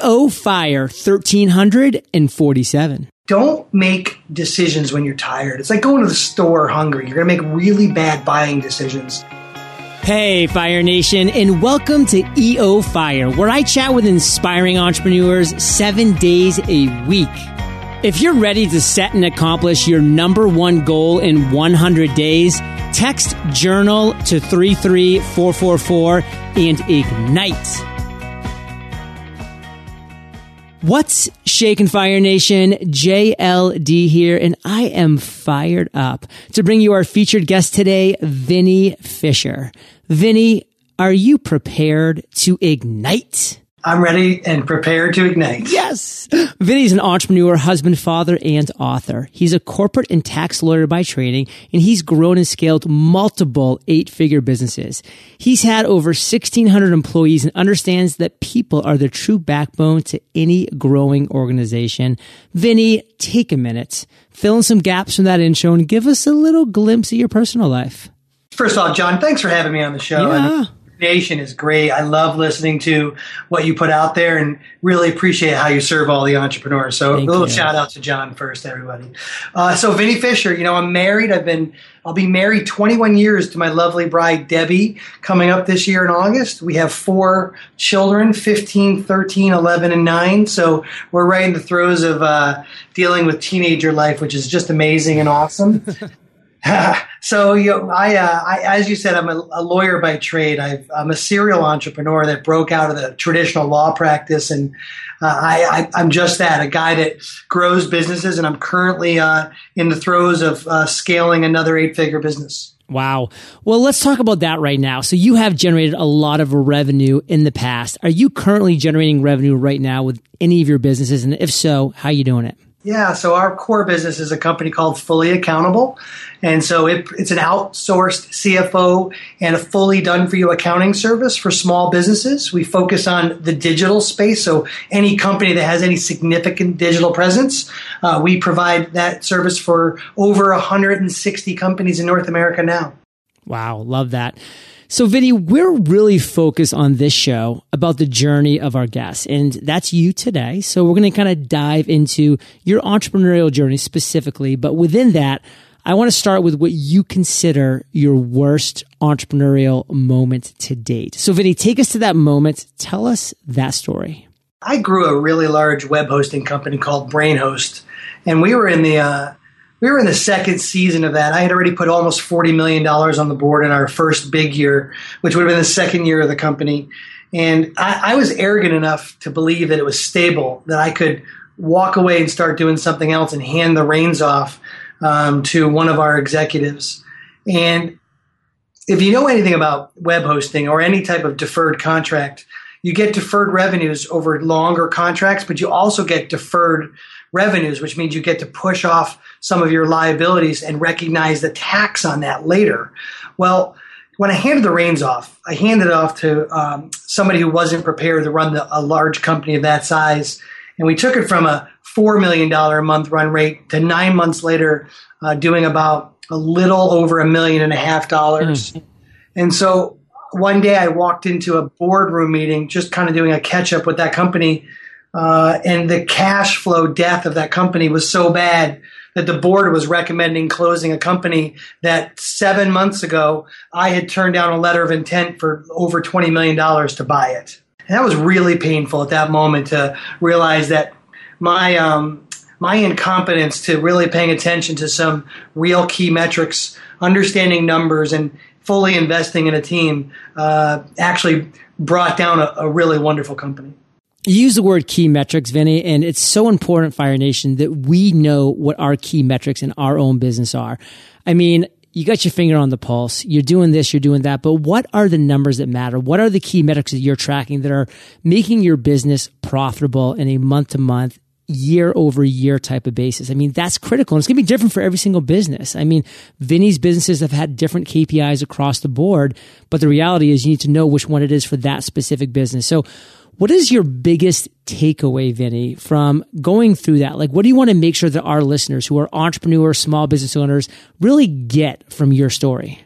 EO Fire 1347. Don't make decisions when you're tired. It's like going to the store hungry. You're going to make really bad buying decisions. Hey, Fire Nation, and welcome to EO Fire, where I chat with inspiring entrepreneurs seven days a week. If you're ready to set and accomplish your number one goal in 100 days, text journal to 33444 and ignite. What's shaking Fire Nation? JLD here, and I am fired up to bring you our featured guest today, Vinnie Fisher. Vinnie, are you prepared to ignite? I'm ready and prepared to ignite. Yes. Vinnie's an entrepreneur, husband, father, and author. He's a corporate and tax lawyer by training, and he's grown and scaled multiple eight figure businesses. He's had over 1600 employees and understands that people are the true backbone to any growing organization. Vinnie, take a minute, fill in some gaps from that intro and give us a little glimpse of your personal life. First off, John, thanks for having me on the show. Yeah. And Nation is great. I love listening to what you put out there and really appreciate how you serve all the entrepreneurs. So Thank a little you. shout out to John first, everybody. Uh, so Vinnie Fisher, you know, I'm married. I've been, I'll be married 21 years to my lovely bride, Debbie, coming up this year in August. We have four children, 15, 13, 11, and nine. So we're right in the throes of uh, dealing with teenager life, which is just amazing and awesome. so you know, I, uh, I, as you said, I'm a, a lawyer by trade. I've, I'm a serial entrepreneur that broke out of the traditional law practice, and uh, I, I, I'm just that—a guy that grows businesses. And I'm currently uh, in the throes of uh, scaling another eight-figure business. Wow. Well, let's talk about that right now. So you have generated a lot of revenue in the past. Are you currently generating revenue right now with any of your businesses? And if so, how are you doing it? Yeah, so our core business is a company called Fully Accountable. And so it, it's an outsourced CFO and a fully done for you accounting service for small businesses. We focus on the digital space. So any company that has any significant digital presence, uh, we provide that service for over 160 companies in North America now. Wow. Love that. So, Vinnie, we're really focused on this show about the journey of our guests, and that's you today. So, we're going to kind of dive into your entrepreneurial journey specifically. But within that, I want to start with what you consider your worst entrepreneurial moment to date. So, Vinnie, take us to that moment. Tell us that story. I grew a really large web hosting company called BrainHost, and we were in the uh, we were in the second season of that. I had already put almost forty million dollars on the board in our first big year, which would have been the second year of the company. And I, I was arrogant enough to believe that it was stable, that I could walk away and start doing something else and hand the reins off um, to one of our executives. And if you know anything about web hosting or any type of deferred contract, you get deferred revenues over longer contracts, but you also get deferred revenues, which means you get to push off some of your liabilities and recognize the tax on that later. Well, when I handed the reins off, I handed it off to um, somebody who wasn't prepared to run the, a large company of that size. And we took it from a $4 million a month run rate to nine months later, uh, doing about a little over a million and a half dollars. Mm. And so one day I walked into a boardroom meeting, just kind of doing a catch up with that company. Uh, and the cash flow death of that company was so bad that the board was recommending closing a company that seven months ago I had turned down a letter of intent for over $20 million to buy it. And that was really painful at that moment to realize that my, um, my incompetence to really paying attention to some real key metrics, understanding numbers, and fully investing in a team uh, actually brought down a, a really wonderful company. You use the word key metrics, Vinnie, and it's so important, Fire Nation, that we know what our key metrics in our own business are. I mean, you got your finger on the pulse. You're doing this, you're doing that, but what are the numbers that matter? What are the key metrics that you're tracking that are making your business profitable in a month to month, year over year type of basis? I mean, that's critical. And it's going to be different for every single business. I mean, Vinnie's businesses have had different KPIs across the board, but the reality is you need to know which one it is for that specific business. So, what is your biggest takeaway, Vinnie, from going through that? Like, what do you want to make sure that our listeners who are entrepreneurs, small business owners really get from your story?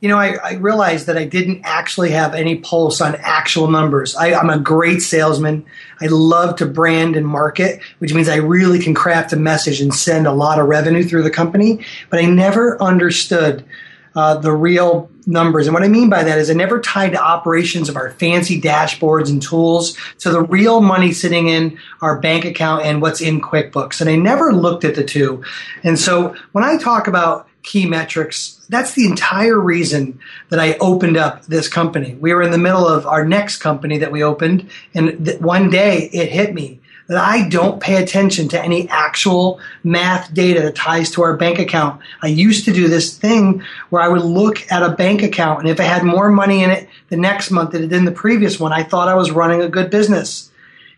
you know, I, I, realized that I didn't actually have any pulse on actual numbers. I, I'm a great salesman. I love to brand and market, which means I really can craft a message and send a lot of revenue through the company. But I never understood uh, the real numbers. And what I mean by that is I never tied the operations of our fancy dashboards and tools to the real money sitting in our bank account and what's in QuickBooks. And I never looked at the two. And so when I talk about key metrics, that's the entire reason that I opened up this company. We were in the middle of our next company that we opened, and th- one day it hit me that I don't pay attention to any actual math data that ties to our bank account. I used to do this thing where I would look at a bank account, and if it had more money in it the next month than it did in the previous one, I thought I was running a good business.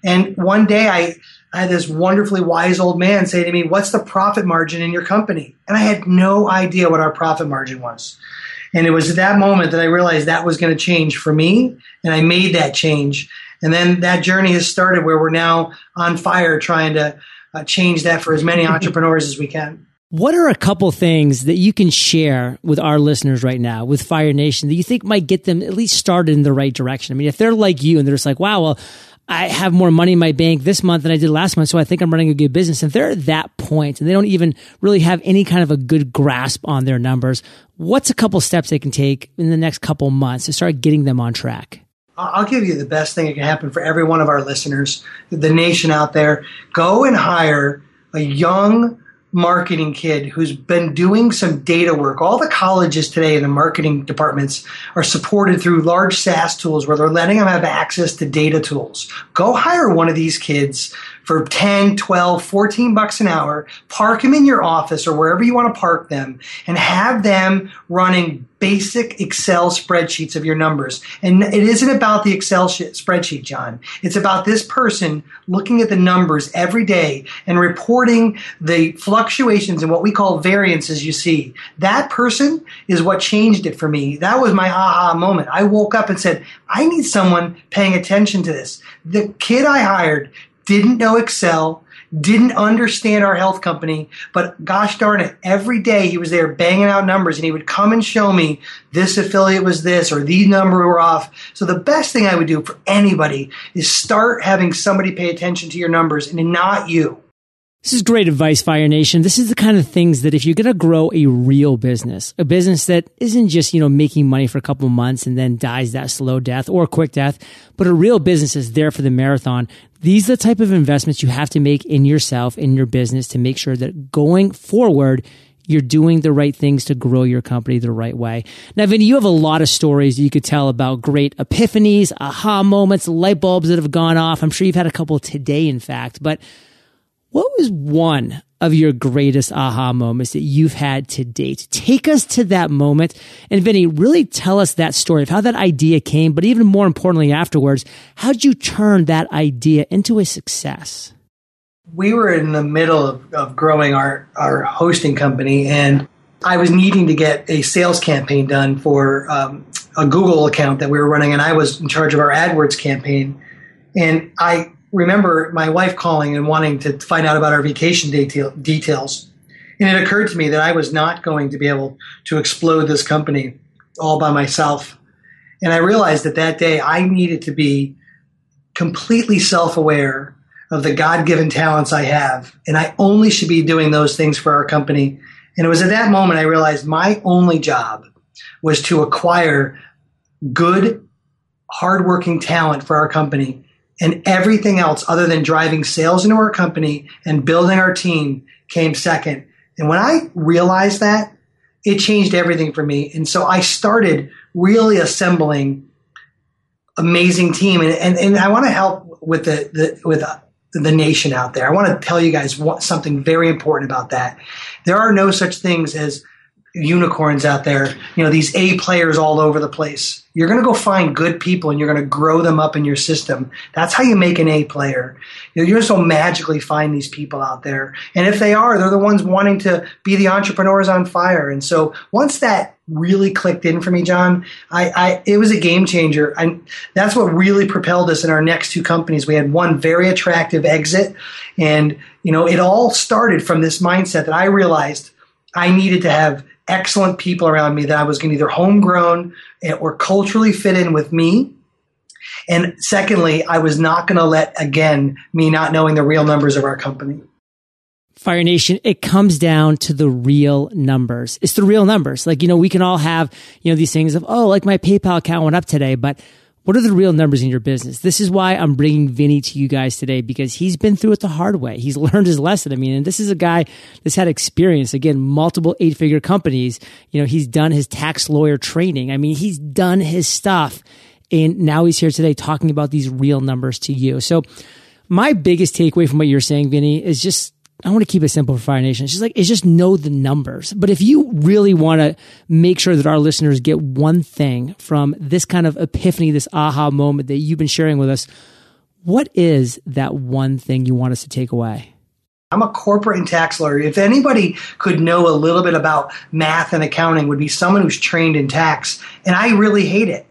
And one day I, I had this wonderfully wise old man say to me, What's the profit margin in your company? And I had no idea what our profit margin was. And it was at that moment that I realized that was going to change for me. And I made that change. And then that journey has started where we're now on fire trying to uh, change that for as many entrepreneurs as we can. What are a couple things that you can share with our listeners right now with Fire Nation that you think might get them at least started in the right direction? I mean, if they're like you and they're just like, wow, well, I have more money in my bank this month than I did last month, so I think I'm running a good business. If they're at that point and they don't even really have any kind of a good grasp on their numbers, what's a couple steps they can take in the next couple months to start getting them on track? I'll give you the best thing that can happen for every one of our listeners, the nation out there. Go and hire a young marketing kid who's been doing some data work. All the colleges today in the marketing departments are supported through large SaaS tools where they're letting them have access to data tools. Go hire one of these kids for 10, 12, 14 bucks an hour, park them in your office or wherever you want to park them and have them running basic Excel spreadsheets of your numbers. And it isn't about the Excel spreadsheet, John. It's about this person looking at the numbers every day and reporting the fluctuations and what we call variances you see. That person is what changed it for me. That was my aha moment. I woke up and said, I need someone paying attention to this. The kid I hired didn't know Excel, didn't understand our health company, but gosh darn it, every day he was there banging out numbers and he would come and show me this affiliate was this or these number were off. So the best thing I would do for anybody is start having somebody pay attention to your numbers and not you. This is great advice, Fire Nation. This is the kind of things that if you're going to grow a real business, a business that isn't just, you know, making money for a couple months and then dies that slow death or quick death, but a real business is there for the marathon. These are the type of investments you have to make in yourself, in your business to make sure that going forward, you're doing the right things to grow your company the right way. Now, Vinnie, you have a lot of stories you could tell about great epiphanies, aha moments, light bulbs that have gone off. I'm sure you've had a couple today, in fact, but what was one of your greatest aha moments that you've had to date? Take us to that moment. And Vinnie, really tell us that story of how that idea came, but even more importantly afterwards, how'd you turn that idea into a success? We were in the middle of, of growing our, our hosting company and I was needing to get a sales campaign done for um, a Google account that we were running, and I was in charge of our AdWords campaign. And I remember my wife calling and wanting to find out about our vacation detail, details. And it occurred to me that I was not going to be able to explode this company all by myself. And I realized that that day I needed to be completely self aware of the God given talents I have. And I only should be doing those things for our company. And it was at that moment I realized my only job was to acquire good, hardworking talent for our company and everything else other than driving sales into our company and building our team came second. And when I realized that, it changed everything for me. And so I started really assembling amazing team. And, and, and I want to help with the, the with uh, the nation out there. I want to tell you guys what, something very important about that. There are no such things as unicorns out there, you know, these A players all over the place. You're going to go find good people and you're going to grow them up in your system. That's how you make an A player. You know, you just don't magically find these people out there. And if they are, they're the ones wanting to be the entrepreneurs on fire. And so once that really clicked in for me, John, I, I it was a game changer. And that's what really propelled us in our next two companies. We had one very attractive exit and, you know, it all started from this mindset that I realized I needed to have excellent people around me that I was going to either homegrown or culturally fit in with me. And secondly, I was not going to let, again, me not knowing the real numbers of our company. Fire Nation, it comes down to the real numbers. It's the real numbers. Like, you know, we can all have, you know, these things of, oh, like my PayPal account went up today, but what are the real numbers in your business? This is why I'm bringing Vinnie to you guys today because he's been through it the hard way. He's learned his lesson. I mean, and this is a guy that's had experience. Again, multiple eight figure companies. You know, he's done his tax lawyer training. I mean, he's done his stuff. And now he's here today talking about these real numbers to you. So my biggest takeaway from what you're saying, Vinnie, is just I want to keep it simple for Fire Nation. Just like, it's just know the numbers. But if you really want to make sure that our listeners get one thing from this kind of epiphany, this aha moment that you've been sharing with us, what is that one thing you want us to take away? I'm a corporate and tax lawyer. If anybody could know a little bit about math and accounting would be someone who's trained in tax. And I really hate it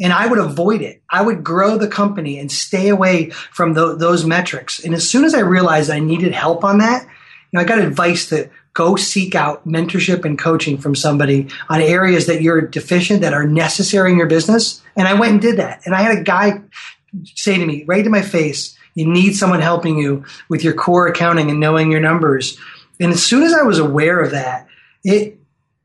and I would avoid it. I would grow the company and stay away from the, those metrics. And as soon as I realized I needed help on that, you know, I got advice to go seek out mentorship and coaching from somebody on areas that you're deficient that are necessary in your business. And I went and did that. And I had a guy say to me right to my face, you need someone helping you with your core accounting and knowing your numbers. And as soon as I was aware of that, it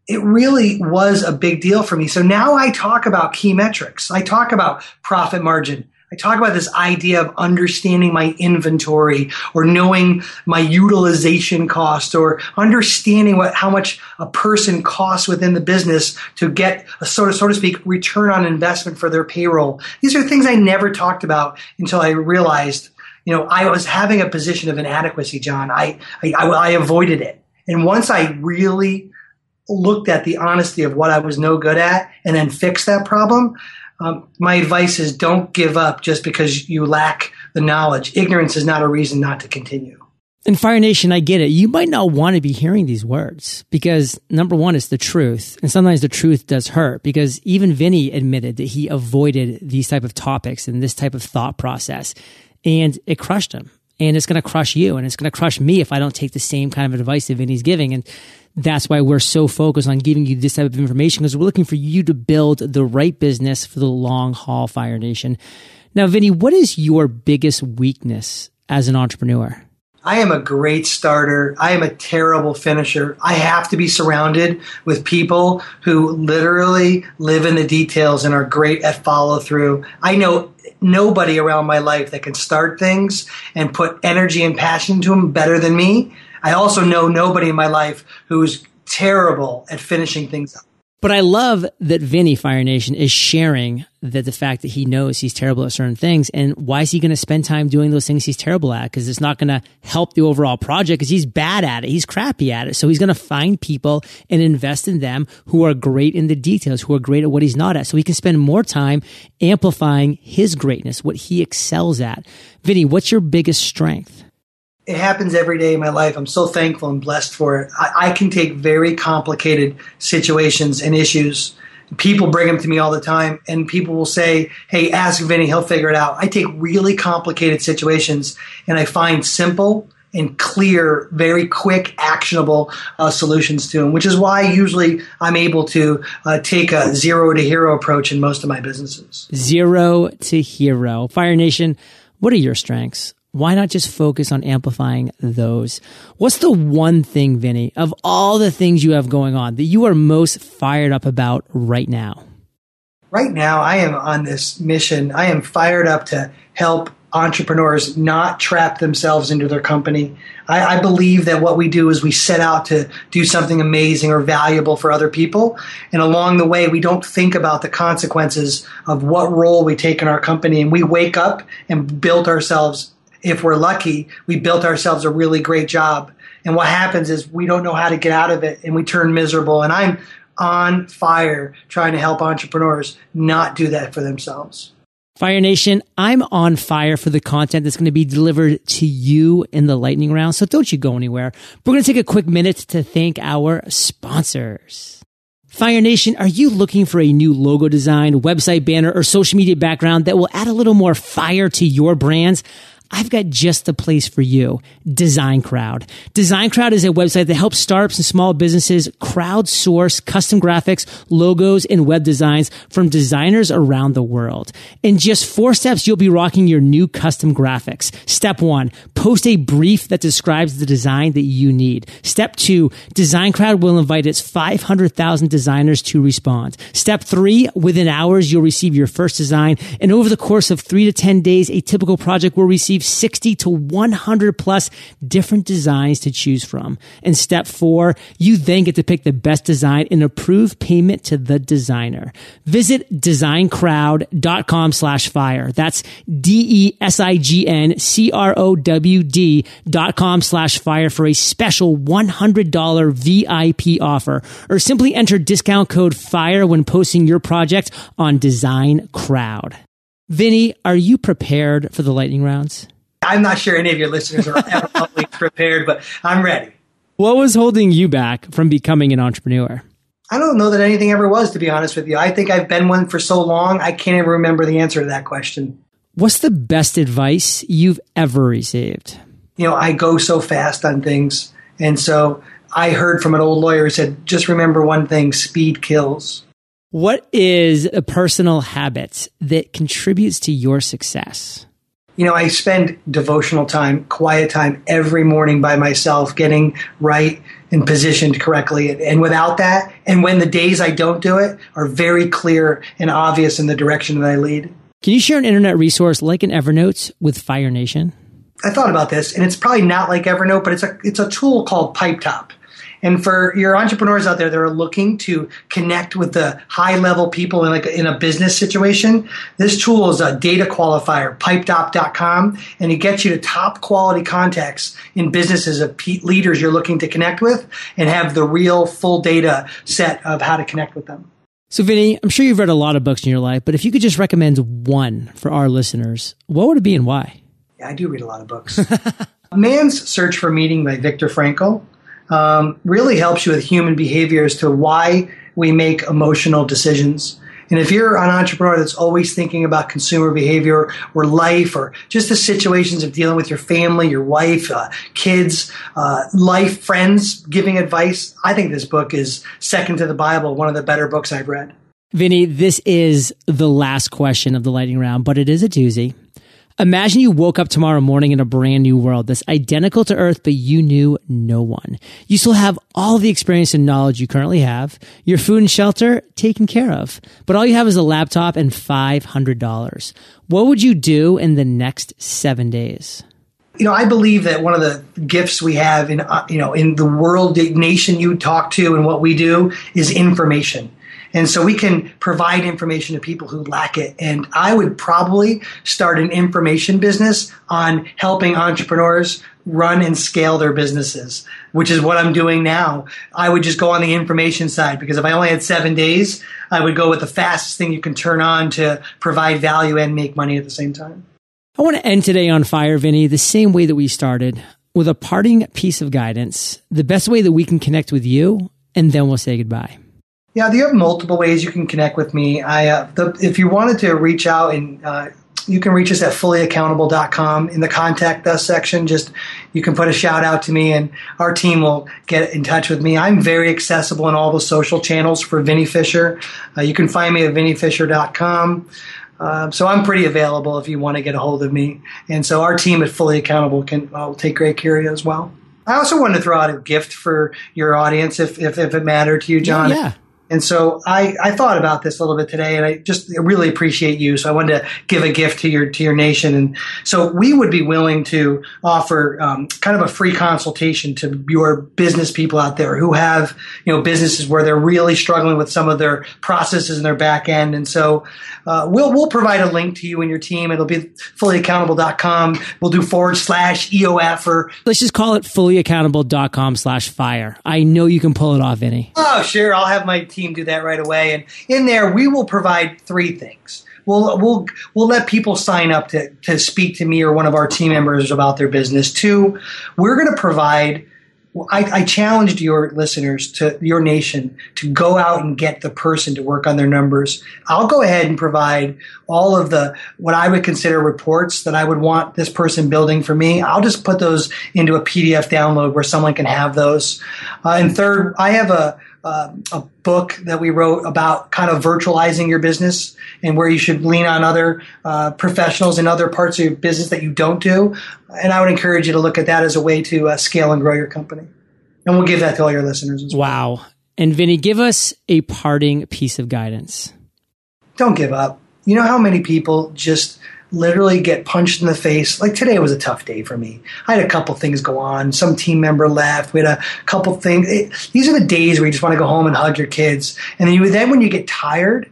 it really was a big deal for me. So now I talk about key metrics. I talk about profit margin. I talk about this idea of understanding my inventory or knowing my utilization cost or understanding what, how much a person costs within the business to get a sort of, so to speak, return on investment for their payroll. These are things I never talked about until I realized, you know, I was having a position of inadequacy, John. I, I, I avoided it. And once I really looked at the honesty of what I was no good at and then fixed that problem, um, my advice is don't give up just because you lack the knowledge. Ignorance is not a reason not to continue. In Fire Nation, I get it. You might not want to be hearing these words because number one, it's the truth. And sometimes the truth does hurt because even Vinnie admitted that he avoided these type of topics and this type of thought process and it crushed him and it's going to crush you and it's going to crush me if I don't take the same kind of advice that Vinnie's giving. And that's why we're so focused on giving you this type of information because we're looking for you to build the right business for the long haul Fire Nation. Now, Vinnie, what is your biggest weakness as an entrepreneur? I am a great starter. I am a terrible finisher. I have to be surrounded with people who literally live in the details and are great at follow through. I know nobody around my life that can start things and put energy and passion into them better than me. I also know nobody in my life who's terrible at finishing things up. But I love that Vinnie Fire Nation is sharing that the fact that he knows he's terrible at certain things. And why is he going to spend time doing those things he's terrible at? Because it's not going to help the overall project because he's bad at it. He's crappy at it. So he's going to find people and invest in them who are great in the details, who are great at what he's not at. So he can spend more time amplifying his greatness, what he excels at. Vinnie, what's your biggest strength? It happens every day in my life. I'm so thankful and blessed for it. I, I, can take very complicated situations and issues. People bring them to me all the time, and people will say, Hey, ask Vinnie, he'll figure it out. I take really complicated situations and I find simple and clear, very quick, actionable uh, solutions to them, which is why usually I'm able to uh, take a zero to hero approach in most of my businesses. Zero to hero. Fire Nation, what are your strengths? Why not just focus on amplifying those? What's the one thing, Vinnie, of all the things you have going on that you are most fired up about right now? Right now, I am on this mission. I am fired up to help entrepreneurs not trap themselves into their company. I, I, believe that what we do is we set out to do something amazing or valuable for other people. And along the way, we don't think about the consequences of what role we take in our company. And we wake up and build ourselves if we're lucky, we built ourselves a really great job. And what happens is we don't know how to get out of it and we turn miserable. And I'm on fire trying to help entrepreneurs not do that for themselves. Fire Nation, I'm on fire for the content that's going to be delivered to you in the lightning round. So don't you go anywhere. We're going to take a quick minute to thank our sponsors. Fire Nation, are you looking for a new logo design, website banner, or social media background that will add a little more fire to your brands? I've got just the place for you. Design Crowd. Design Crowd is a website that helps startups and small businesses crowdsource custom graphics, logos, and web designs from designers around the world. In just four steps, you'll be rocking your new custom graphics. Step one, post a brief that describes the design that you need. Step two, Design Crowd will invite its 500,000 designers to respond. Step three, within hours, you'll receive your first design. And over the course of three to 10 days, a typical project will receive 60 to 100 plus different designs to choose from. And step four, you then get to pick the best design and approve payment to the designer. Visit designcrowd.com slash fire. That's D-E-S-I-G-N-C-R-O-W-D dot com slash fire for a special $100 VIP offer or simply enter discount code FIRE when posting your project on Design Crowd. Vinnie, are you prepared for the lightning rounds? I'm not sure any of your listeners are ever prepared, but I'm ready. What was holding you back from becoming an entrepreneur? I don't know that anything ever was, to be honest with you. I think I've been one for so long, I can't even remember the answer to that question. What's the best advice you've ever received? You know, I go so fast on things. And so I heard from an old lawyer who said, just remember one thing speed kills. What is a personal habit that contributes to your success? You know, I spend devotional time, quiet time every morning by myself, getting right and positioned correctly. And without that, and when the days I don't do it are very clear and obvious in the direction that I lead. Can you share an internet resource like an Evernote with Fire Nation? I thought about this, and it's probably not like Evernote, but it's a it's a tool called Pipetop. And for your entrepreneurs out there that are looking to connect with the high level people in like in a business situation, this tool is a data qualifier, pipetop.com, and it gets you to top quality contacts in businesses of leaders you're looking to connect with and have the real full data set of how to connect with them. So, Vinnie, I'm sure you've read a lot of books in your life, but if you could just recommend one for our listeners, what would it be and why? Yeah, I do read a lot of books. Man's Search for Meaning by Viktor Frankl um, really helps you with human behavior as to why we make emotional decisions. And if you're an entrepreneur that's always thinking about consumer behavior or life or just the situations of dealing with your family, your wife, uh, kids, uh, life, friends, giving advice, I think this book is second to the Bible, one of the better books I've read. Vinnie, this is the last question of the lightning round, but it is a doozy. Imagine you woke up tomorrow morning in a brand new world that's identical to Earth, but you knew no one. You still have all the experience and knowledge you currently have, your food and shelter taken care of, but all you have is a laptop and $500. What would you do in the next seven days? you know, I believe that one of the gifts we have in, uh, you know, in the world, the nation you talk to and what we do is information. And so we can provide information to people who lack it. And I would probably start an information business on helping entrepreneurs run and scale their businesses, which is what I'm doing now. I would just go on the information side because if I only had seven days, I would go with the fastest thing you can turn on to provide value and make money at the same time. I want to end today on fire, Vinnie, the same way that we started with a parting piece of guidance, the best way that we can connect with you, and then we'll say goodbye. Yeah, you have multiple ways you can connect with me. I, uh, the, if you wanted to reach out and uh, you can reach us at fullyaccountable.com in the contact us section. Just you can put a shout out to me and our team will get in touch with me. I'm very accessible in all the social channels for Vinnie Fisher. Uh, you can find me at vinniefisher.com. Uh, so I'm pretty available if you want to get a hold of me. And so our team at Fully Accountable can uh, take great care of you as well. I also wanted to throw out a gift for your audience if, if, if it mattered to you, John. Yeah, yeah. And so I, I thought about this a little bit today, and I just really appreciate you. So I wanted to give a gift to your to your nation, and so we would be willing to offer um, kind of a free consultation to your business people out there who have you know businesses where they're really struggling with some of their processes in their back end. And so uh, we'll we'll provide a link to you and your team. It'll be fullyaccountable.com. We'll do forward slash EOF or let's just call it fullyaccountable.com slash fire. I know you can pull it off, Vinnie. Oh, sure. I'll have my team do that right away. And in there, we will provide three things. We'll, we'll, we'll let people sign up to, to speak to me or one of our team members about their business. Two, we're going to provide I, I, challenged your listeners to your nation to go out and get the person to work on their numbers. I'll go ahead and provide all of the what I would consider reports that I would want this person building for me. I'll just put those into a PDF download where someone can have those. Uh, and third, I have a uh, a book that we wrote about kind of virtualizing your business and where you should lean on other uh, professionals in other parts of your business that you don't do. And I would encourage you to look at that as a way to uh, scale and grow your company. And we'll give that to all your listeners as well. Wow. And Vinnie, give us a parting piece of guidance. Don't give up. You know how many people just literally get punched in the face. Like today was a tough day for me. I had a couple things go on. Some team member left. We had a couple things. It, these are the days where you just want to go home and hug your kids. And then, you, then when you get tired,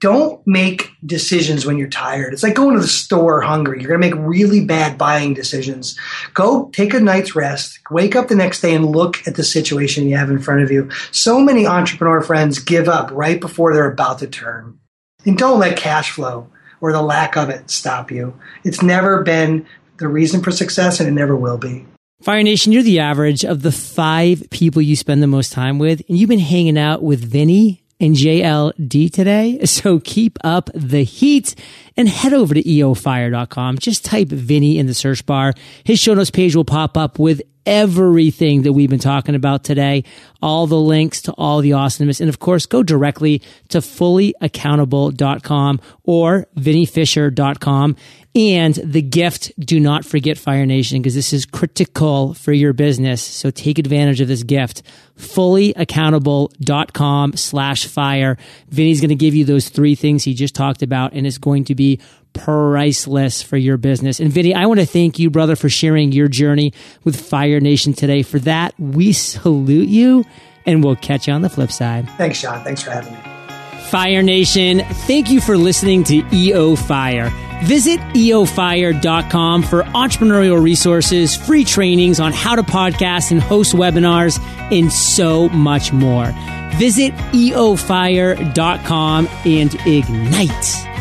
don't make decisions when you're tired. It's like going to the store hungry. You're going to make really bad buying decisions. Go take a night's rest, wake up the next day and look at the situation you have in front of you. So many entrepreneur friends give up right before they're about to turn. And don't let cash flow or the lack of it stop you. It's never been the reason for success and it never will be. Fire Nation, you're the average of the five people you spend the most time with, and you've been hanging out with Vinnie and JLD today. So keep up the heat and head over to eofire.com. Just type Vinnie in the search bar. His show notes page will pop up with everything that we've been talking about today, all the links to all the awesomeness. And of course, go directly to fullyaccountable.com or vinniefisher.com. And the gift, do not forget Fire Nation because this is critical for your business. So take advantage of this gift. Fullyaccountable.com slash fire. Vinnie's going to give you those three things he just talked about and it's going to be priceless for your business. And Vinnie, I want to thank you, brother, for sharing your journey with Fire Nation today. For that, we salute you and we'll catch you on the flip side. Thanks, John. Thanks for having me. Fire Nation, thank you for listening to EO Fire. Visit eofire.com for entrepreneurial resources, free trainings on how to podcast and host webinars, and so much more. Visit eofire.com and ignite